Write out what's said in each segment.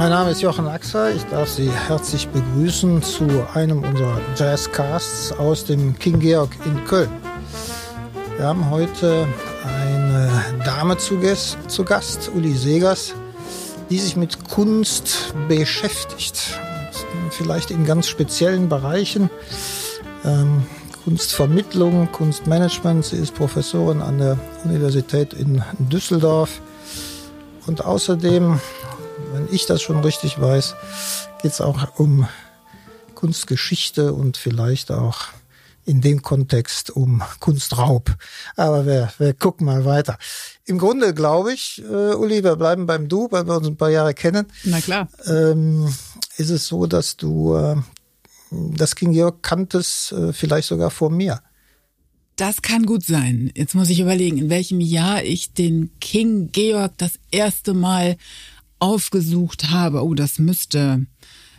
Mein Name ist Jochen Axer. Ich darf Sie herzlich begrüßen zu einem unserer Jazzcasts aus dem King Georg in Köln. Wir haben heute eine Dame zu Gast, Uli Segers, die sich mit Kunst beschäftigt. Vielleicht in ganz speziellen Bereichen. Ähm, Kunstvermittlung, Kunstmanagement. Sie ist Professorin an der Universität in Düsseldorf. Und außerdem, ich das schon richtig weiß, geht es auch um Kunstgeschichte und vielleicht auch in dem Kontext um Kunstraub. Aber wir, wir gucken mal weiter. Im Grunde glaube ich, äh, Uli, wir bleiben beim Du, weil wir uns ein paar Jahre kennen. Na klar. Ähm, ist es so, dass du äh, das King Georg kanntest, äh, vielleicht sogar vor mir? Das kann gut sein. Jetzt muss ich überlegen, in welchem Jahr ich den King Georg das erste Mal aufgesucht habe. Oh, das müsste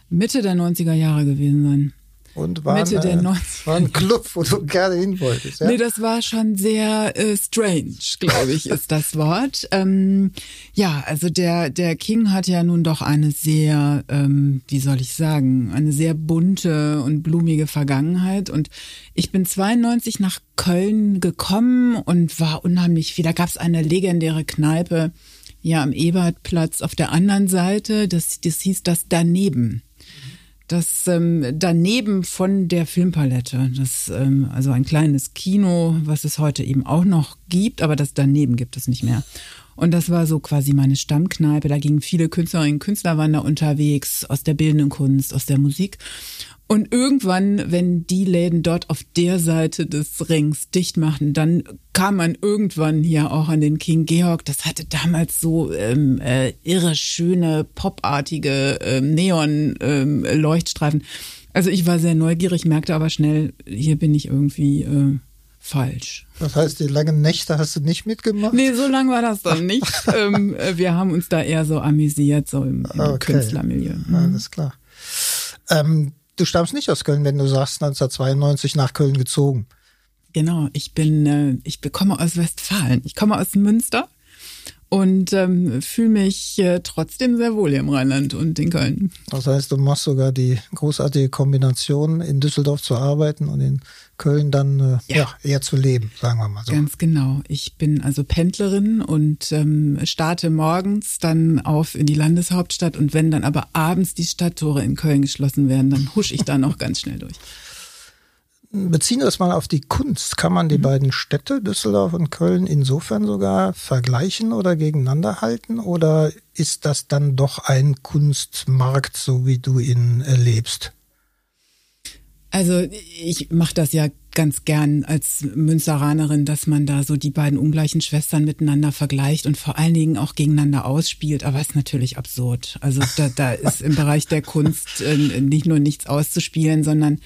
Mitte der 90er Jahre gewesen sein. Und war, Mitte der eine, 90er. war ein Club, wo du gerne hin wolltest. Ja? Nee, das war schon sehr äh, strange, glaube ich, ist das Wort. Ähm, ja, also der, der King hat ja nun doch eine sehr, ähm, wie soll ich sagen, eine sehr bunte und blumige Vergangenheit. Und ich bin 92 nach Köln gekommen und war unheimlich viel. Da gab es eine legendäre Kneipe ja am Ebertplatz auf der anderen Seite. Das, das hieß das Daneben das ähm, daneben von der Filmpalette, das ähm, also ein kleines Kino, was es heute eben auch noch gibt, aber das daneben gibt es nicht mehr. Und das war so quasi meine Stammkneipe. Da gingen viele Künstlerinnen und Künstler waren da unterwegs aus der bildenden Kunst, aus der Musik. Und irgendwann, wenn die Läden dort auf der Seite des Rings dicht machten, dann kam man irgendwann hier auch an den King Georg. Das hatte damals so ähm, äh, irre schöne, popartige ähm, Neon-Leuchtstreifen. Ähm, also ich war sehr neugierig, merkte aber schnell, hier bin ich irgendwie äh, falsch. Das heißt, die langen Nächte hast du nicht mitgemacht? Nee, so lang war das dann nicht. ähm, äh, wir haben uns da eher so amüsiert, so im, im okay. Künstlermilieu. Mhm. Alles klar. Ähm, du stammst nicht aus Köln, wenn du sagst 1992 nach Köln gezogen. Genau, ich bin, äh, ich komme aus Westfalen. Ich komme aus Münster und ähm, fühle mich äh, trotzdem sehr wohl hier im Rheinland und in Köln. Das heißt, du machst sogar die großartige Kombination, in Düsseldorf zu arbeiten und in Köln dann äh, ja. ja. eher zu leben, sagen wir mal so. Ganz genau. Ich bin also Pendlerin und ähm, starte morgens dann auf in die Landeshauptstadt und wenn dann aber abends die Stadttore in Köln geschlossen werden, dann husch ich da noch ganz schnell durch. Beziehen wir das mal auf die Kunst. Kann man die mhm. beiden Städte, Düsseldorf und Köln, insofern sogar vergleichen oder gegeneinander halten? Oder ist das dann doch ein Kunstmarkt, so wie du ihn erlebst? Also ich mache das ja ganz gern als Münsteranerin, dass man da so die beiden ungleichen Schwestern miteinander vergleicht und vor allen Dingen auch gegeneinander ausspielt. Aber es ist natürlich absurd. Also da, da ist im Bereich der Kunst äh, nicht nur nichts auszuspielen, sondern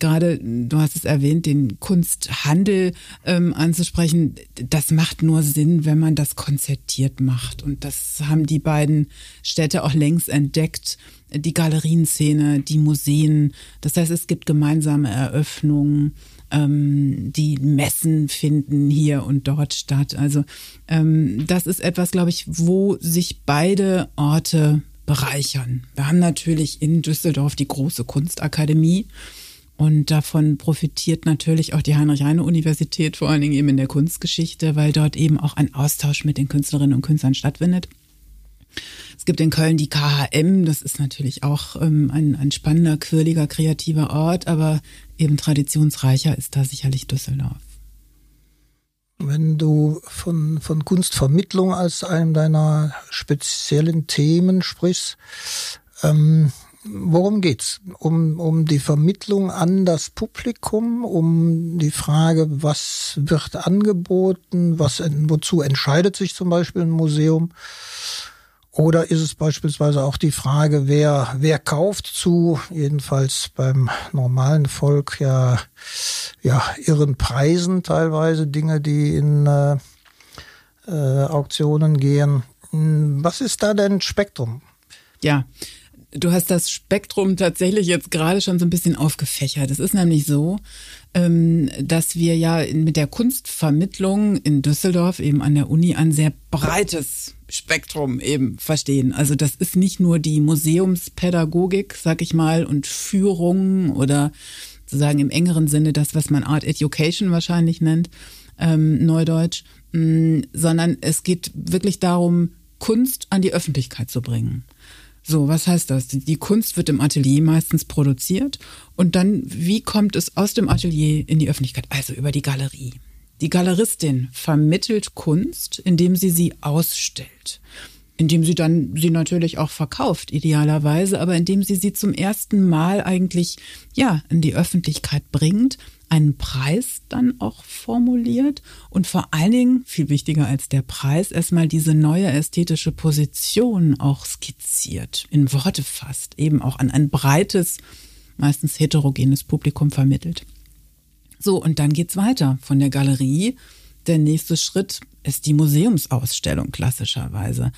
gerade, du hast es erwähnt, den Kunsthandel ähm, anzusprechen, das macht nur Sinn, wenn man das konzertiert macht. Und das haben die beiden Städte auch längst entdeckt die Galerienszene, die Museen. Das heißt, es gibt gemeinsame Eröffnungen. Ähm, die Messen finden hier und dort statt. Also ähm, das ist etwas, glaube ich, wo sich beide Orte bereichern. Wir haben natürlich in Düsseldorf die große Kunstakademie. Und davon profitiert natürlich auch die Heinrich-Heine-Universität, vor allen Dingen eben in der Kunstgeschichte, weil dort eben auch ein Austausch mit den Künstlerinnen und Künstlern stattfindet. Es gibt in Köln die KHM, das ist natürlich auch ähm, ein, ein spannender, quirliger, kreativer Ort, aber eben traditionsreicher ist da sicherlich Düsseldorf. Wenn du von, von Kunstvermittlung als einem deiner speziellen Themen sprichst, ähm, worum geht's? Um, um die Vermittlung an das Publikum, um die Frage, was wird angeboten, was, wozu entscheidet sich zum Beispiel ein Museum? Oder ist es beispielsweise auch die Frage, wer, wer kauft zu, jedenfalls beim normalen Volk ja, ja irren Preisen teilweise Dinge, die in äh, äh, Auktionen gehen. Hm, was ist da denn Spektrum? Ja, du hast das Spektrum tatsächlich jetzt gerade schon so ein bisschen aufgefächert. Es ist nämlich so, ähm, dass wir ja mit der Kunstvermittlung in Düsseldorf eben an der Uni ein sehr breites Spektrum eben verstehen. Also das ist nicht nur die Museumspädagogik, sag ich mal, und Führung oder sozusagen im engeren Sinne das, was man Art Education wahrscheinlich nennt, ähm, Neudeutsch, mm, sondern es geht wirklich darum, Kunst an die Öffentlichkeit zu bringen. So, was heißt das? Die Kunst wird im Atelier meistens produziert und dann, wie kommt es aus dem Atelier in die Öffentlichkeit? Also über die Galerie. Die Galeristin vermittelt Kunst, indem sie sie ausstellt, indem sie dann sie natürlich auch verkauft, idealerweise, aber indem sie sie zum ersten Mal eigentlich, ja, in die Öffentlichkeit bringt einen Preis dann auch formuliert und vor allen Dingen, viel wichtiger als der Preis, erstmal diese neue ästhetische Position auch skizziert, in Worte fasst, eben auch an ein breites, meistens heterogenes Publikum vermittelt. So, und dann geht's weiter von der Galerie. Der nächste Schritt ist die Museumsausstellung klassischerweise.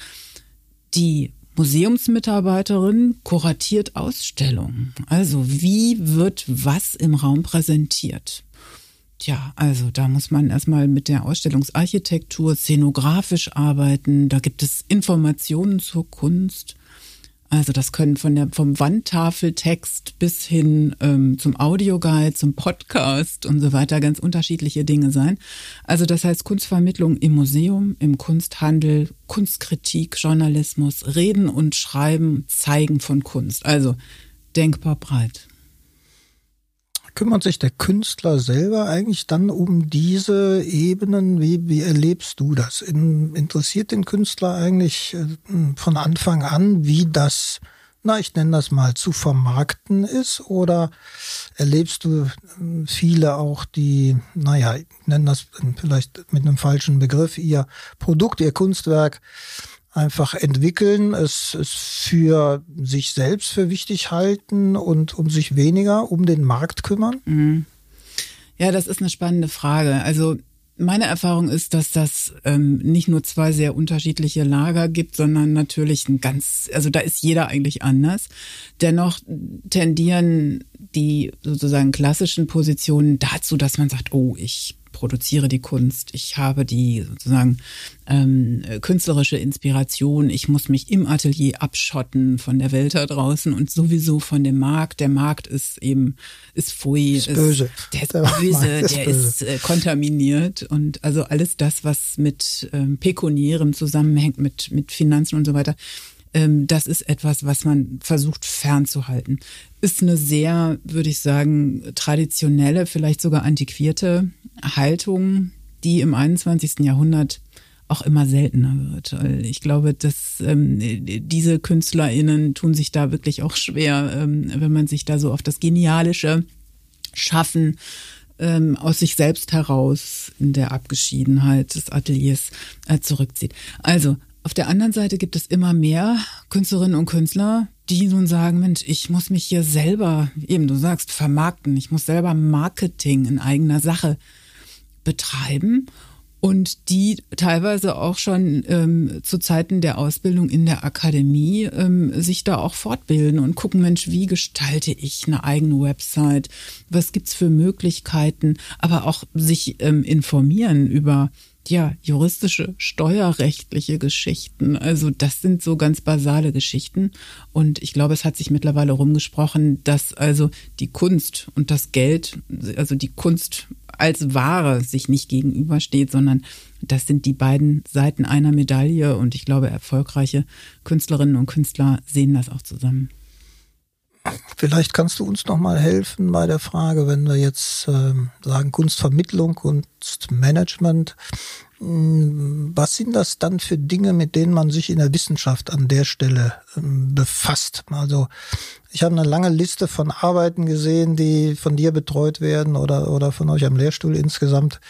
Die Museumsmitarbeiterin kuratiert Ausstellungen. Also wie wird was im Raum präsentiert? Tja, also da muss man erstmal mit der Ausstellungsarchitektur szenografisch arbeiten. Da gibt es Informationen zur Kunst. Also das können von der, vom Wandtafeltext bis hin ähm, zum Audioguide, zum Podcast und so weiter ganz unterschiedliche Dinge sein. Also das heißt Kunstvermittlung im Museum, im Kunsthandel, Kunstkritik, Journalismus, Reden und Schreiben, Zeigen von Kunst. Also denkbar breit kümmert sich der Künstler selber eigentlich dann um diese Ebenen? Wie, wie erlebst du das? In, interessiert den Künstler eigentlich äh, von Anfang an, wie das, na, ich nenne das mal, zu vermarkten ist? Oder erlebst du äh, viele auch, die, naja, ich nenne das vielleicht mit einem falschen Begriff, ihr Produkt, ihr Kunstwerk einfach entwickeln, es, es für sich selbst für wichtig halten und um sich weniger um den Markt kümmern? Mhm. Ja, das ist eine spannende Frage. Also meine Erfahrung ist, dass das ähm, nicht nur zwei sehr unterschiedliche Lager gibt, sondern natürlich ein ganz, also da ist jeder eigentlich anders. Dennoch tendieren die sozusagen klassischen Positionen dazu, dass man sagt, oh, ich produziere die Kunst, ich habe die sozusagen ähm, künstlerische Inspiration, ich muss mich im Atelier abschotten von der Welt da draußen und sowieso von dem Markt. Der Markt ist eben, ist Fui, ist, böse. Der ist der böse, ist der böse. ist äh, kontaminiert und also alles das, was mit ähm, Pekuniärem zusammenhängt, mit, mit Finanzen und so weiter, ähm, das ist etwas, was man versucht fernzuhalten. Ist eine sehr, würde ich sagen, traditionelle, vielleicht sogar antiquierte Haltung, die im 21. Jahrhundert auch immer seltener wird. Ich glaube, dass ähm, diese KünstlerInnen tun sich da wirklich auch schwer, ähm, wenn man sich da so auf das genialische Schaffen ähm, aus sich selbst heraus in der Abgeschiedenheit des Ateliers äh, zurückzieht. Also auf der anderen Seite gibt es immer mehr Künstlerinnen und Künstler, die nun sagen, Mensch, ich muss mich hier selber, eben du sagst, vermarkten, ich muss selber Marketing in eigener Sache betreiben und die teilweise auch schon ähm, zu Zeiten der Ausbildung in der Akademie ähm, sich da auch fortbilden und gucken, Mensch, wie gestalte ich eine eigene Website? Was gibt's für Möglichkeiten? Aber auch sich ähm, informieren über ja, juristische, steuerrechtliche Geschichten. Also das sind so ganz basale Geschichten. Und ich glaube, es hat sich mittlerweile rumgesprochen, dass also die Kunst und das Geld, also die Kunst als Ware sich nicht gegenübersteht, sondern das sind die beiden Seiten einer Medaille. Und ich glaube, erfolgreiche Künstlerinnen und Künstler sehen das auch zusammen. Vielleicht kannst du uns noch mal helfen bei der Frage, wenn wir jetzt äh, sagen Kunstvermittlung, Kunstmanagement. Hm, was sind das dann für Dinge, mit denen man sich in der Wissenschaft an der Stelle ähm, befasst? Also ich habe eine lange Liste von Arbeiten gesehen, die von dir betreut werden oder, oder von euch am Lehrstuhl insgesamt.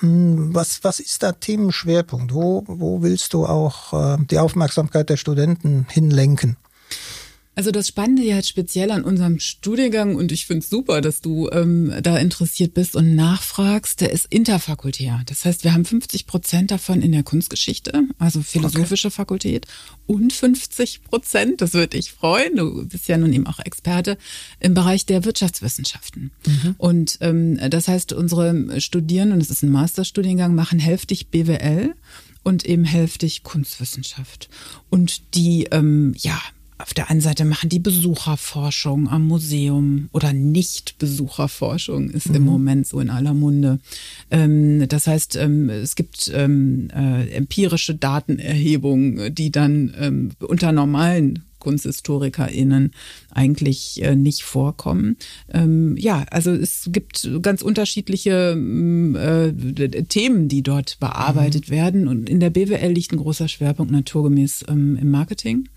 Hm, was, was ist da Themenschwerpunkt? Wo, wo willst du auch äh, die Aufmerksamkeit der Studenten hinlenken? Also das Spannende ja speziell an unserem Studiengang und ich finde es super, dass du ähm, da interessiert bist und nachfragst, der ist interfakultär. Das heißt, wir haben 50 Prozent davon in der Kunstgeschichte, also philosophische okay. Fakultät und 50 Prozent, das würde dich freuen, du bist ja nun eben auch Experte, im Bereich der Wirtschaftswissenschaften. Mhm. Und ähm, das heißt, unsere Studierenden, und es ist ein Masterstudiengang, machen hälftig BWL und eben hälftig Kunstwissenschaft. Und die, ähm, ja, auf der einen Seite machen die Besucherforschung am Museum oder Nicht-Besucherforschung ist mhm. im Moment so in aller Munde. Ähm, das heißt, ähm, es gibt ähm, äh, empirische Datenerhebungen, die dann ähm, unter normalen KunsthistorikerInnen eigentlich äh, nicht vorkommen. Ähm, ja, also es gibt ganz unterschiedliche mm, äh, Themen, die dort bearbeitet mhm. werden. Und in der BWL liegt ein großer Schwerpunkt naturgemäß ähm, im Marketing.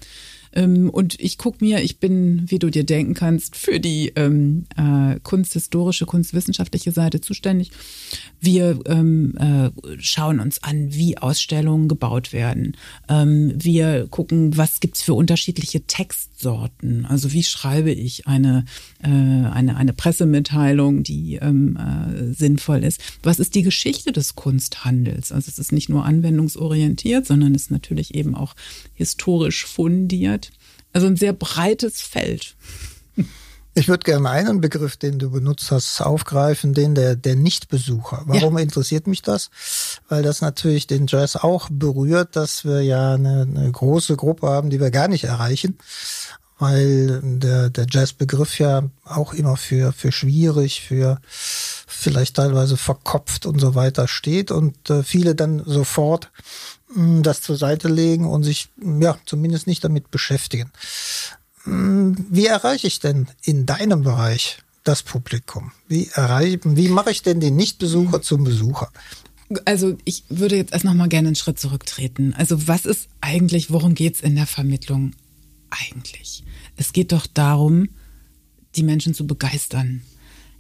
Ähm, und ich gucke mir, ich bin, wie du dir denken kannst, für die ähm, äh, kunsthistorische, kunstwissenschaftliche Seite zuständig. Wir ähm, äh, schauen uns an, wie Ausstellungen gebaut werden. Ähm, wir gucken, was gibt's für unterschiedliche Textsorten. Also wie schreibe ich eine, äh, eine, eine Pressemitteilung, die ähm, äh, sinnvoll ist. Was ist die Geschichte des Kunsthandels? Also es ist nicht nur anwendungsorientiert, sondern ist natürlich eben auch historisch fundiert. Also ein sehr breites Feld. Ich würde gerne einen Begriff, den du benutzt hast, aufgreifen, den der, der Nichtbesucher. Warum ja. interessiert mich das? Weil das natürlich den Jazz auch berührt, dass wir ja eine, eine große Gruppe haben, die wir gar nicht erreichen weil der, der Jazzbegriff ja auch immer für, für schwierig, für vielleicht teilweise verkopft und so weiter steht und äh, viele dann sofort mh, das zur Seite legen und sich ja zumindest nicht damit beschäftigen. Wie erreiche ich denn in deinem Bereich das Publikum? Wie erreiche, wie mache ich denn den Nichtbesucher zum Besucher? Also ich würde jetzt erst noch mal gerne einen Schritt zurücktreten. Also was ist eigentlich, worum geht's in der Vermittlung eigentlich? Es geht doch darum, die Menschen zu begeistern.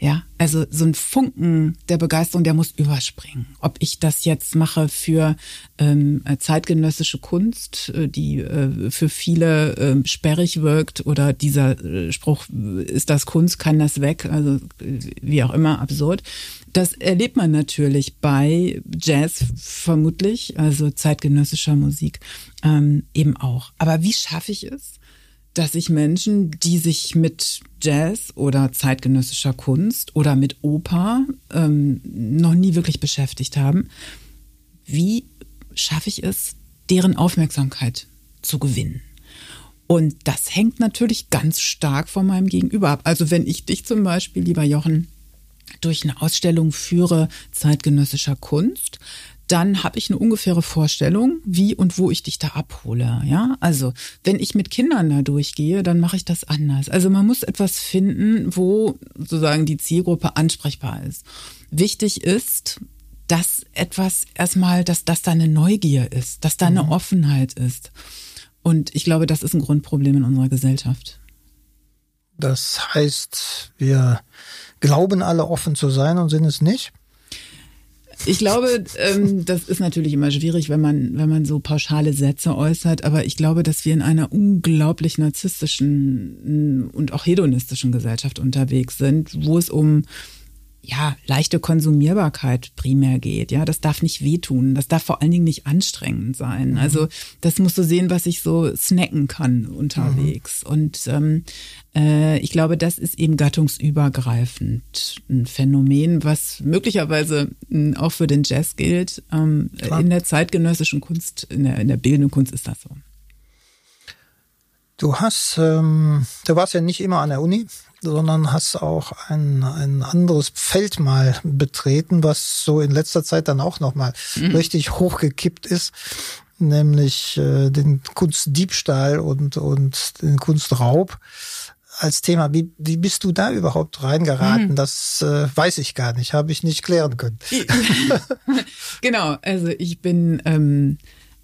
Ja, also so ein Funken der Begeisterung, der muss überspringen. Ob ich das jetzt mache für ähm, zeitgenössische Kunst, äh, die äh, für viele äh, sperrig wirkt, oder dieser äh, Spruch, ist das Kunst, kann das weg, also äh, wie auch immer, absurd. Das erlebt man natürlich bei Jazz vermutlich, also zeitgenössischer Musik ähm, eben auch. Aber wie schaffe ich es? Dass sich Menschen, die sich mit Jazz oder zeitgenössischer Kunst oder mit Oper ähm, noch nie wirklich beschäftigt haben, wie schaffe ich es, deren Aufmerksamkeit zu gewinnen? Und das hängt natürlich ganz stark von meinem Gegenüber ab. Also wenn ich dich zum Beispiel, lieber Jochen, durch eine Ausstellung führe zeitgenössischer Kunst, dann habe ich eine ungefähre Vorstellung, wie und wo ich dich da abhole. Ja, also wenn ich mit Kindern da durchgehe, dann mache ich das anders. Also man muss etwas finden, wo sozusagen die Zielgruppe ansprechbar ist. Wichtig ist, dass etwas erstmal, dass das da eine Neugier ist, dass da eine mhm. Offenheit ist. Und ich glaube, das ist ein Grundproblem in unserer Gesellschaft. Das heißt, wir glauben alle offen zu sein und sind es nicht? Ich glaube, ähm, das ist natürlich immer schwierig, wenn man, wenn man so pauschale Sätze äußert, aber ich glaube, dass wir in einer unglaublich narzisstischen und auch hedonistischen Gesellschaft unterwegs sind, wo es um ja, leichte Konsumierbarkeit primär geht. Ja, das darf nicht wehtun. Das darf vor allen Dingen nicht anstrengend sein. Mhm. Also das musst du sehen, was ich so snacken kann unterwegs. Mhm. Und ähm, äh, ich glaube, das ist eben gattungsübergreifend ein Phänomen, was möglicherweise hm, auch für den Jazz gilt. Ähm, in der zeitgenössischen Kunst, in der, in der bildenden Kunst ist das so. Du hast, ähm, du warst ja nicht immer an der Uni, sondern hast auch ein, ein anderes Feld mal betreten, was so in letzter Zeit dann auch nochmal mhm. richtig hochgekippt ist, nämlich äh, den Kunstdiebstahl und, und den Kunstraub als Thema. Wie, wie bist du da überhaupt reingeraten? Mhm. Das äh, weiß ich gar nicht, habe ich nicht klären können. genau, also ich bin ähm,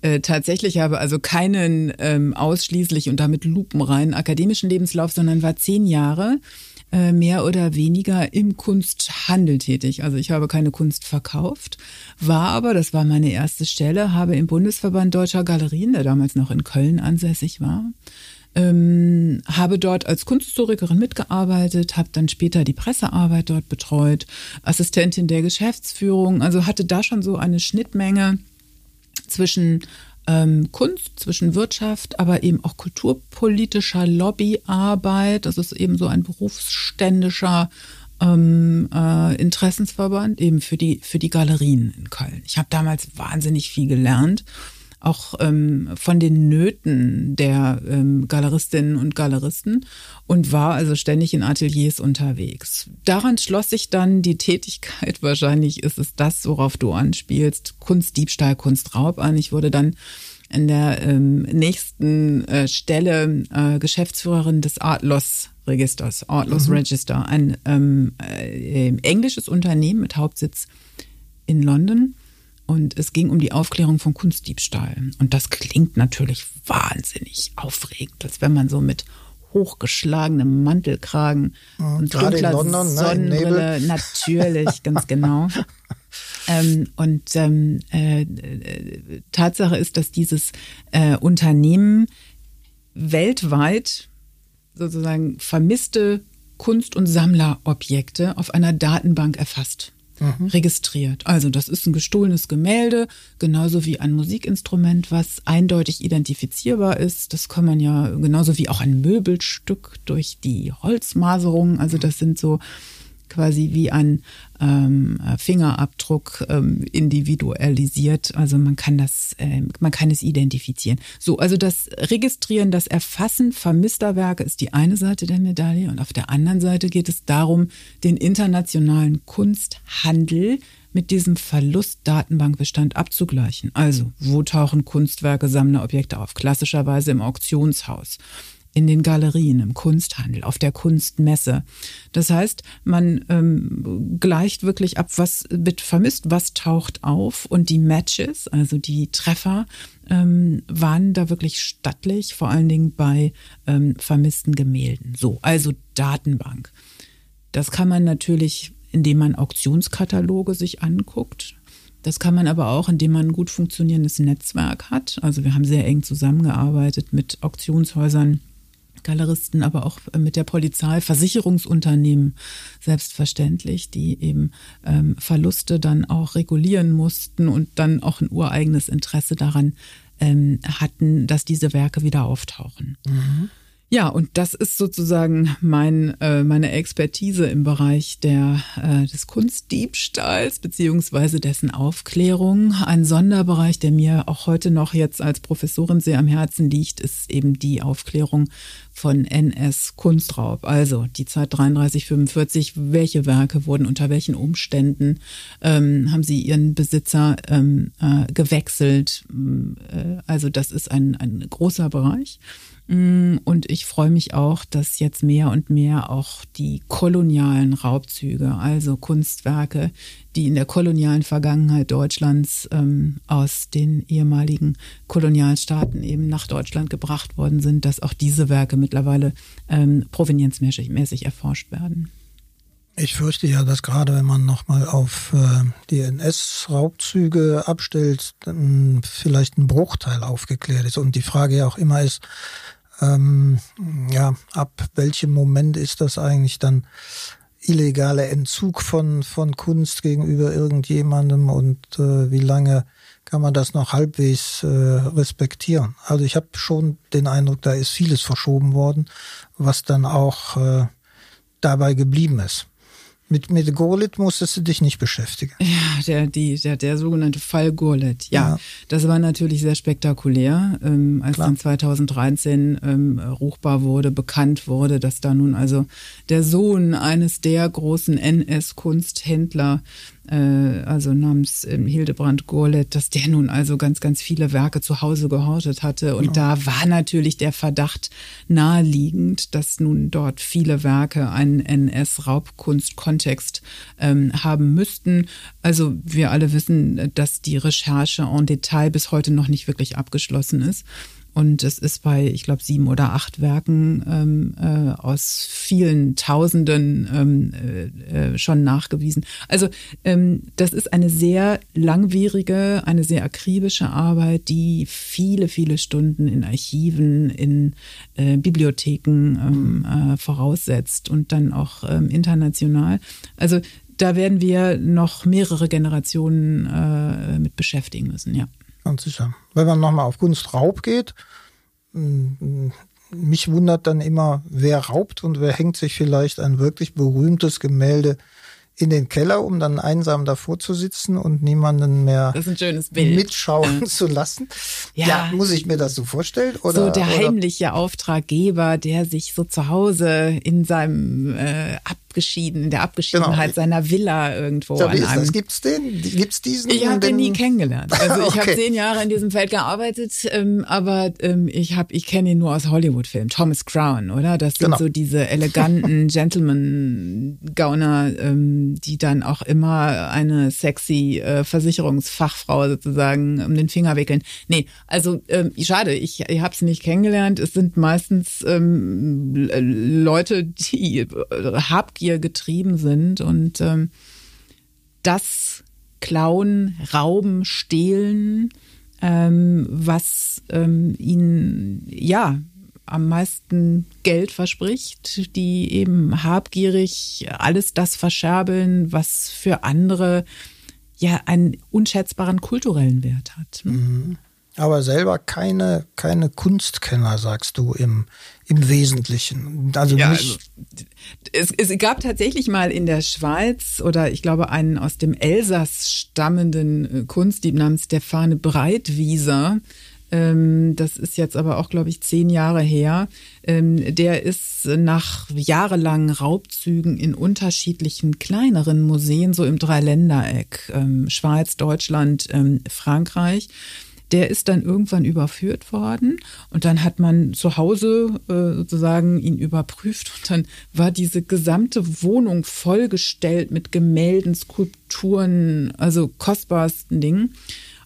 äh, tatsächlich habe also keinen ähm, ausschließlich und damit lupenreinen akademischen Lebenslauf, sondern war zehn Jahre äh, mehr oder weniger im Kunsthandel tätig. Also ich habe keine Kunst verkauft, war aber, das war meine erste Stelle, habe im Bundesverband Deutscher Galerien, der damals noch in Köln ansässig war, ähm, habe dort als Kunsthistorikerin mitgearbeitet, habe dann später die Pressearbeit dort betreut, Assistentin der Geschäftsführung, also hatte da schon so eine Schnittmenge zwischen ähm, Kunst, zwischen Wirtschaft, aber eben auch kulturpolitischer Lobbyarbeit. Das ist eben so ein berufsständischer ähm, äh, Interessensverband eben für die für die Galerien in Köln. Ich habe damals wahnsinnig viel gelernt auch ähm, von den Nöten der ähm, Galeristinnen und Galeristen und war also ständig in Ateliers unterwegs. Daran schloss sich dann die Tätigkeit, wahrscheinlich ist es das, worauf du anspielst, Kunstdiebstahl, Kunstraub an. Ich wurde dann in der ähm, nächsten äh, Stelle äh, Geschäftsführerin des Art Loss Registers, Art Loss mhm. Register, ein ähm, äh, englisches Unternehmen mit Hauptsitz in London. Und es ging um die Aufklärung von Kunstdiebstahl. Und das klingt natürlich wahnsinnig aufregend, als wenn man so mit hochgeschlagenem Mantelkragen ja, und dunkler London, ne, Sonnenbrille, ne, natürlich, ganz genau. ähm, und ähm, äh, Tatsache ist, dass dieses äh, Unternehmen weltweit sozusagen vermisste Kunst- und Sammlerobjekte auf einer Datenbank erfasst mhm. registriert. Also das ist ein gestohlenes Gemälde, genauso wie ein Musikinstrument, was eindeutig identifizierbar ist. Das kann man ja genauso wie auch ein Möbelstück durch die Holzmaserung. Also das sind so quasi wie ein ähm, Fingerabdruck ähm, individualisiert. Also man kann das, äh, man kann es identifizieren. So, also das Registrieren, das Erfassen vermisster Werke ist die eine Seite der Medaille und auf der anderen Seite geht es darum, den internationalen Kunsthandel mit diesem Verlustdatenbankbestand abzugleichen. Also, wo tauchen Kunstwerke, Sammlerobjekte auf? Klassischerweise im Auktionshaus in den Galerien, im Kunsthandel, auf der Kunstmesse. Das heißt, man ähm, gleicht wirklich ab, was wird vermisst, was taucht auf und die Matches, also die Treffer, ähm, waren da wirklich stattlich, vor allen Dingen bei ähm, vermissten Gemälden. So, also Datenbank. Das kann man natürlich, indem man Auktionskataloge sich anguckt. Das kann man aber auch, indem man ein gut funktionierendes Netzwerk hat. Also wir haben sehr eng zusammengearbeitet mit Auktionshäusern Galeristen, aber auch äh, mit der Polizei, Versicherungsunternehmen selbstverständlich, die eben ähm, Verluste dann auch regulieren mussten und dann auch ein ureigenes Interesse daran ähm, hatten, dass diese Werke wieder auftauchen. Mhm. Ja, und das ist sozusagen mein, äh, meine Expertise im Bereich der, äh, des Kunstdiebstahls beziehungsweise dessen Aufklärung. Ein Sonderbereich, der mir auch heute noch jetzt als Professorin sehr am Herzen liegt, ist eben die Aufklärung von NS-Kunstraub. Also die Zeit 33, 45, welche Werke wurden unter welchen Umständen, ähm, haben sie ihren Besitzer ähm, äh, gewechselt. Äh, also das ist ein, ein großer Bereich. Mm, und ich freue mich auch, dass jetzt mehr und mehr auch die kolonialen Raubzüge, also Kunstwerke, die in der kolonialen Vergangenheit Deutschlands ähm, aus den ehemaligen Kolonialstaaten eben nach Deutschland gebracht worden sind, dass auch diese Werke mittlerweile ähm, provenienzmäßig erforscht werden. Ich fürchte ja, dass gerade wenn man nochmal auf äh, die NS-Raubzüge abstellt, dann vielleicht ein Bruchteil aufgeklärt ist. Und die Frage ja auch immer ist, ähm, ja, ab welchem Moment ist das eigentlich dann illegaler Entzug von, von Kunst gegenüber irgendjemandem und äh, wie lange kann man das noch halbwegs äh, respektieren? Also ich habe schon den Eindruck, da ist vieles verschoben worden, was dann auch äh, dabei geblieben ist. Mit, mit Gurlit musstest du dich nicht beschäftigen. Ja, der, die, der, der sogenannte Fall Gurlit. Ja, ja, das war natürlich sehr spektakulär, ähm, als Klar. dann 2013 ähm, ruchbar wurde, bekannt wurde, dass da nun also der Sohn eines der großen NS-Kunsthändler also namens ähm, Hildebrand Gurlet, dass der nun also ganz, ganz viele Werke zu Hause gehortet hatte. Und ja. da war natürlich der Verdacht naheliegend, dass nun dort viele Werke einen NS-Raubkunst-Kontext ähm, haben müssten. Also wir alle wissen, dass die Recherche en Detail bis heute noch nicht wirklich abgeschlossen ist. Und es ist bei, ich glaube, sieben oder acht Werken ähm, äh, aus vielen Tausenden ähm, äh, äh, schon nachgewiesen. Also ähm, das ist eine sehr langwierige, eine sehr akribische Arbeit, die viele, viele Stunden in Archiven, in äh, Bibliotheken ähm, äh, voraussetzt und dann auch ähm, international. Also da werden wir noch mehrere Generationen äh, mit beschäftigen müssen, ja. Ganz sicher. Wenn man nochmal auf Kunstraub geht, mich wundert dann immer, wer raubt und wer hängt sich vielleicht ein wirklich berühmtes Gemälde in den Keller, um dann einsam davor zu sitzen und niemanden mehr mitschauen zu lassen. Ja. ja. muss ich mir das so vorstellen? Oder, so der heimliche Auftraggeber, der sich so zu Hause in seinem äh, abgeschieden, in der Abgeschiedenheit genau. seiner Villa irgendwo. Ja, wie ist das? Gibt's den? Gibt's diesen? Ich habe den nie kennengelernt. Also okay. ich habe zehn Jahre in diesem Feld gearbeitet, ähm, aber ähm, ich habe, ich kenne ihn nur aus Hollywood-Filmen. Thomas Crown, oder? Das sind genau. so diese eleganten Gentleman-Gauner, ähm, die dann auch immer eine sexy äh, Versicherungsfachfrau sozusagen um den Finger wickeln. Nee, also ähm, schade, ich, ich habe es nicht kennengelernt. Es sind meistens ähm, Leute, die äh, Habgier Habgier getrieben sind und ähm, das Klauen, Rauben, Stehlen, ähm, was ähm, ihnen ja am meisten Geld verspricht, die eben habgierig alles das verscherbeln, was für andere ja einen unschätzbaren kulturellen Wert hat. Mhm aber selber keine, keine Kunstkenner, sagst du, im, im Wesentlichen. Also ja, nicht. Also, es, es gab tatsächlich mal in der Schweiz oder ich glaube einen aus dem Elsass stammenden äh, Kunstdieb namens Stefane Breitwieser. Ähm, das ist jetzt aber auch, glaube ich, zehn Jahre her. Ähm, der ist nach jahrelangen Raubzügen in unterschiedlichen kleineren Museen, so im Dreiländereck, ähm, Schweiz, Deutschland, Frankreich, der ist dann irgendwann überführt worden und dann hat man zu Hause äh, sozusagen ihn überprüft und dann war diese gesamte Wohnung vollgestellt mit Gemälden, Skulpturen, also kostbarsten Dingen.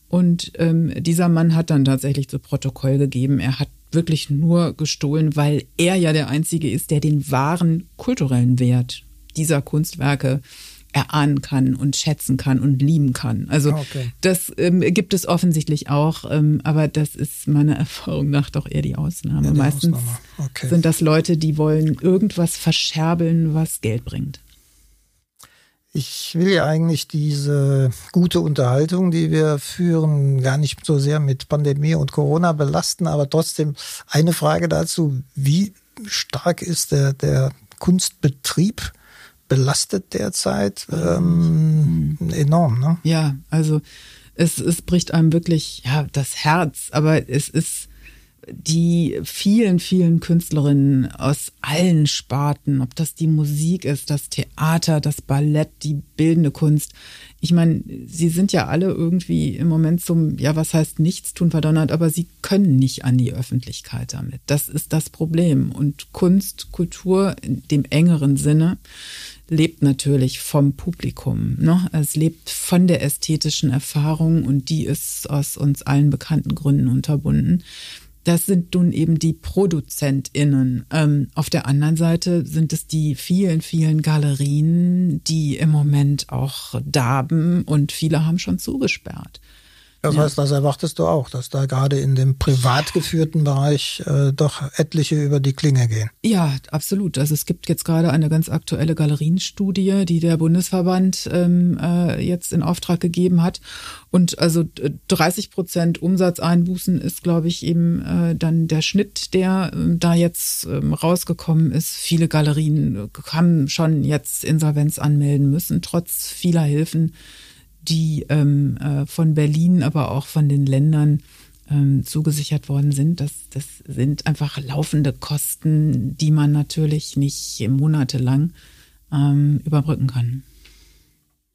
Und ähm, dieser Mann hat dann tatsächlich zu Protokoll gegeben, er hat wirklich nur gestohlen, weil er ja der Einzige ist, der den wahren kulturellen Wert dieser Kunstwerke erahnen kann und schätzen kann und lieben kann. Also okay. das ähm, gibt es offensichtlich auch, ähm, aber das ist meiner Erfahrung nach doch eher die Ausnahme. Ja, die Meistens Ausnahme. Okay. sind das Leute, die wollen irgendwas verscherbeln, was Geld bringt. Ich will ja eigentlich diese gute Unterhaltung, die wir führen, gar nicht so sehr mit Pandemie und Corona belasten, aber trotzdem eine Frage dazu, wie stark ist der, der Kunstbetrieb belastet derzeit ähm, enorm. Ne? Ja, also es, es bricht einem wirklich ja, das Herz, aber es ist die vielen, vielen Künstlerinnen aus allen Sparten, ob das die Musik ist, das Theater, das Ballett, die bildende Kunst. Ich meine, sie sind ja alle irgendwie im Moment zum, ja, was heißt nichts tun verdonnert, aber sie können nicht an die Öffentlichkeit damit. Das ist das Problem. Und Kunst, Kultur in dem engeren Sinne lebt natürlich vom Publikum. Ne? Es lebt von der ästhetischen Erfahrung und die ist aus uns allen bekannten Gründen unterbunden. Das sind nun eben die ProduzentInnen. Ähm, auf der anderen Seite sind es die vielen, vielen Galerien, die im Moment auch darben und viele haben schon zugesperrt. Das heißt, das erwartest du auch, dass da gerade in dem privat geführten Bereich äh, doch etliche über die Klinge gehen. Ja, absolut. Also es gibt jetzt gerade eine ganz aktuelle Galerienstudie, die der Bundesverband ähm, äh, jetzt in Auftrag gegeben hat. Und also 30 Prozent Umsatzeinbußen ist, glaube ich, eben äh, dann der Schnitt, der äh, da jetzt äh, rausgekommen ist. Viele Galerien haben schon jetzt Insolvenz anmelden müssen, trotz vieler Hilfen die ähm, äh, von Berlin, aber auch von den Ländern ähm, zugesichert worden sind. Das, das sind einfach laufende Kosten, die man natürlich nicht monatelang ähm, überbrücken kann.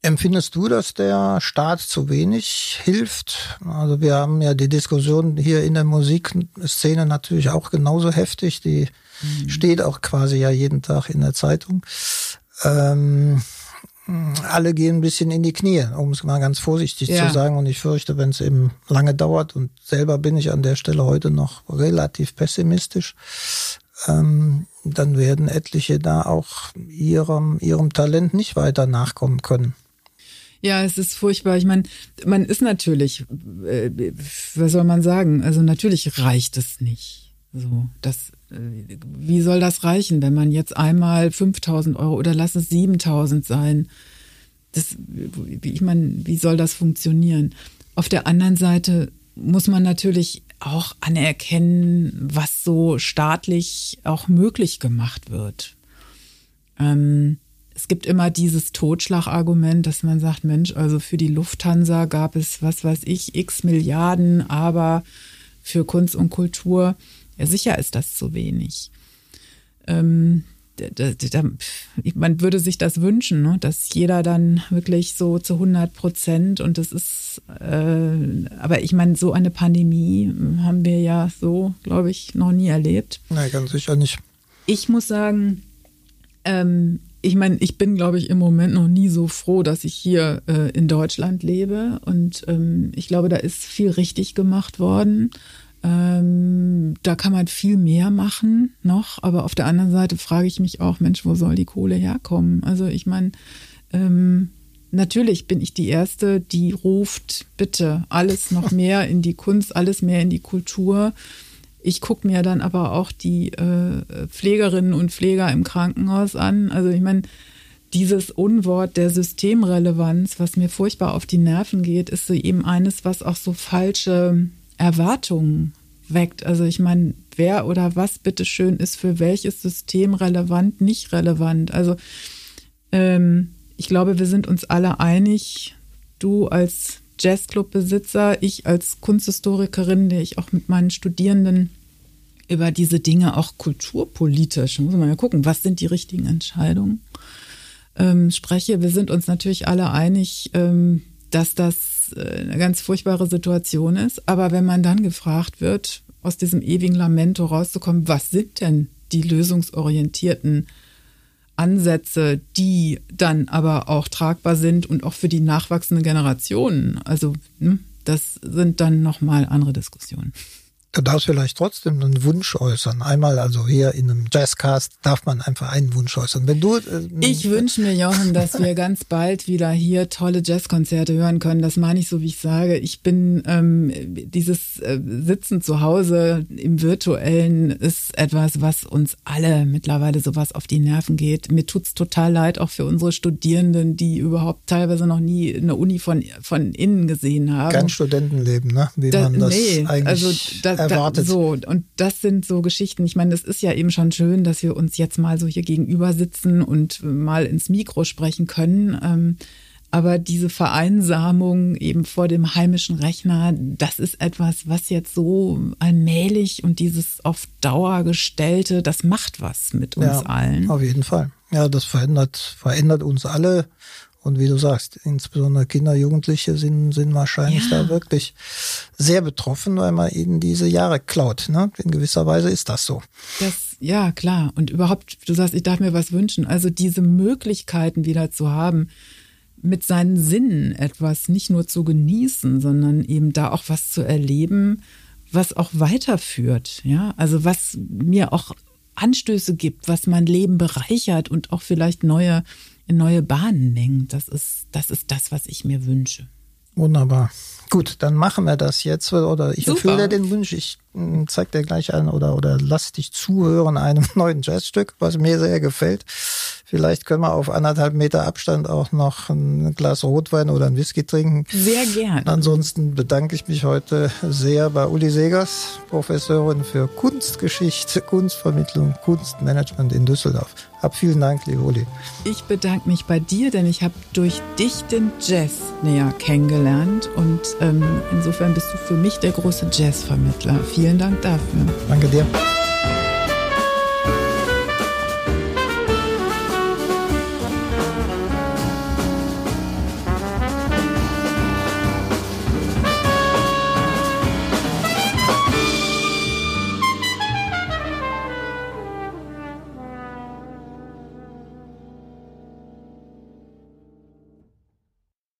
Empfindest du, dass der Staat zu wenig hilft? Also wir haben ja die Diskussion hier in der Musikszene natürlich auch genauso heftig. Die mhm. steht auch quasi ja jeden Tag in der Zeitung. Ähm, alle gehen ein bisschen in die Knie, um es mal ganz vorsichtig ja. zu sagen. Und ich fürchte, wenn es eben lange dauert, und selber bin ich an der Stelle heute noch relativ pessimistisch, ähm, dann werden etliche da auch ihrem, ihrem Talent nicht weiter nachkommen können. Ja, es ist furchtbar. Ich meine, man ist natürlich, äh, was soll man sagen? Also natürlich reicht es nicht. So, das, äh, wie soll das reichen, wenn man jetzt einmal 5000 Euro oder lass es 7000 sein? Das, wie, ich meine, wie soll das funktionieren? Auf der anderen Seite muss man natürlich auch anerkennen, was so staatlich auch möglich gemacht wird. Ähm, es gibt immer dieses Totschlagargument, dass man sagt, Mensch, also für die Lufthansa gab es, was weiß ich, x Milliarden, aber für Kunst und Kultur, ja sicher ist das zu wenig. Ähm, da, da, man würde sich das wünschen, ne? dass jeder dann wirklich so zu 100 Prozent und das ist, äh, aber ich meine, so eine Pandemie haben wir ja so, glaube ich, noch nie erlebt. Nein, ganz sicher nicht. Ich muss sagen, ähm, ich meine, ich bin, glaube ich, im Moment noch nie so froh, dass ich hier äh, in Deutschland lebe und ähm, ich glaube, da ist viel richtig gemacht worden. Ähm, da kann man viel mehr machen noch, aber auf der anderen Seite frage ich mich auch, Mensch, wo soll die Kohle herkommen? Also ich meine, ähm, natürlich bin ich die Erste, die ruft, bitte alles noch mehr in die Kunst, alles mehr in die Kultur. Ich gucke mir dann aber auch die äh, Pflegerinnen und Pfleger im Krankenhaus an. Also ich meine, dieses Unwort der Systemrelevanz, was mir furchtbar auf die Nerven geht, ist so eben eines, was auch so falsche Erwartungen weckt. Also ich meine, wer oder was bitteschön ist für welches System relevant, nicht relevant. Also ähm, ich glaube, wir sind uns alle einig, du als Jazzclub-Besitzer, ich als Kunsthistorikerin, der ich auch mit meinen Studierenden über diese Dinge auch kulturpolitisch, muss man ja gucken, was sind die richtigen Entscheidungen, ähm, spreche. Wir sind uns natürlich alle einig, ähm, dass das äh, eine ganz furchtbare Situation ist. Aber wenn man dann gefragt wird, aus diesem ewigen Lamento rauszukommen, was sind denn die lösungsorientierten Ansätze, die dann aber auch tragbar sind und auch für die nachwachsenden Generationen. Also hm, das sind dann nochmal andere Diskussionen. Du darfst vielleicht trotzdem einen Wunsch äußern. Einmal, also hier in einem Jazzcast darf man einfach einen Wunsch äußern. Wenn du, äh, ich wünsche mir, Jochen, dass wir ganz bald wieder hier tolle Jazzkonzerte hören können. Das meine ich so, wie ich sage. Ich bin ähm, dieses äh, Sitzen zu Hause im Virtuellen ist etwas, was uns alle mittlerweile sowas auf die Nerven geht. Mir tut's total leid, auch für unsere Studierenden, die überhaupt teilweise noch nie eine Uni von, von innen gesehen haben. Kein Studentenleben, ne? Wie da, man das nee, eigentlich also das, erwartet. Da, so, und das sind so Geschichten. Ich meine, es ist ja eben schon schön, dass wir uns jetzt mal so hier gegenüber sitzen und mal ins Mikro sprechen können. Ähm, aber diese Vereinsamung eben vor dem heimischen Rechner, das ist etwas, was jetzt so allmählich und dieses auf Dauer gestellte, das macht was mit uns ja, allen. Auf jeden Fall. Ja, das verändert, verändert uns alle. Und wie du sagst, insbesondere Kinder, Jugendliche sind, sind wahrscheinlich ja. da wirklich sehr betroffen, weil man ihnen diese Jahre klaut. Ne? In gewisser Weise ist das so. Das, ja, klar. Und überhaupt, du sagst, ich darf mir was wünschen. Also diese Möglichkeiten wieder zu haben, mit seinen Sinnen etwas nicht nur zu genießen, sondern eben da auch was zu erleben, was auch weiterführt. Ja, also was mir auch Anstöße gibt, was mein Leben bereichert und auch vielleicht neue in neue Bahnen lenkt. Das ist, das ist das, was ich mir wünsche. Wunderbar. Gut, dann machen wir das jetzt oder ich erfülle dir den Wunsch. Ich hm, zeig dir gleich an oder, oder lass dich zuhören einem neuen Jazzstück, was mir sehr gefällt. Vielleicht können wir auf anderthalb Meter Abstand auch noch ein Glas Rotwein oder ein Whisky trinken. Sehr gern. Ansonsten bedanke ich mich heute sehr bei Uli Segers, Professorin für Kunstgeschichte, Kunstvermittlung, Kunstmanagement in Düsseldorf. Hab vielen Dank, liebe Uli. Ich bedanke mich bei dir, denn ich habe durch dich den Jazz näher kennengelernt und ähm, insofern bist du für mich der große Jazzvermittler. Vielen Dank dafür. Danke dir.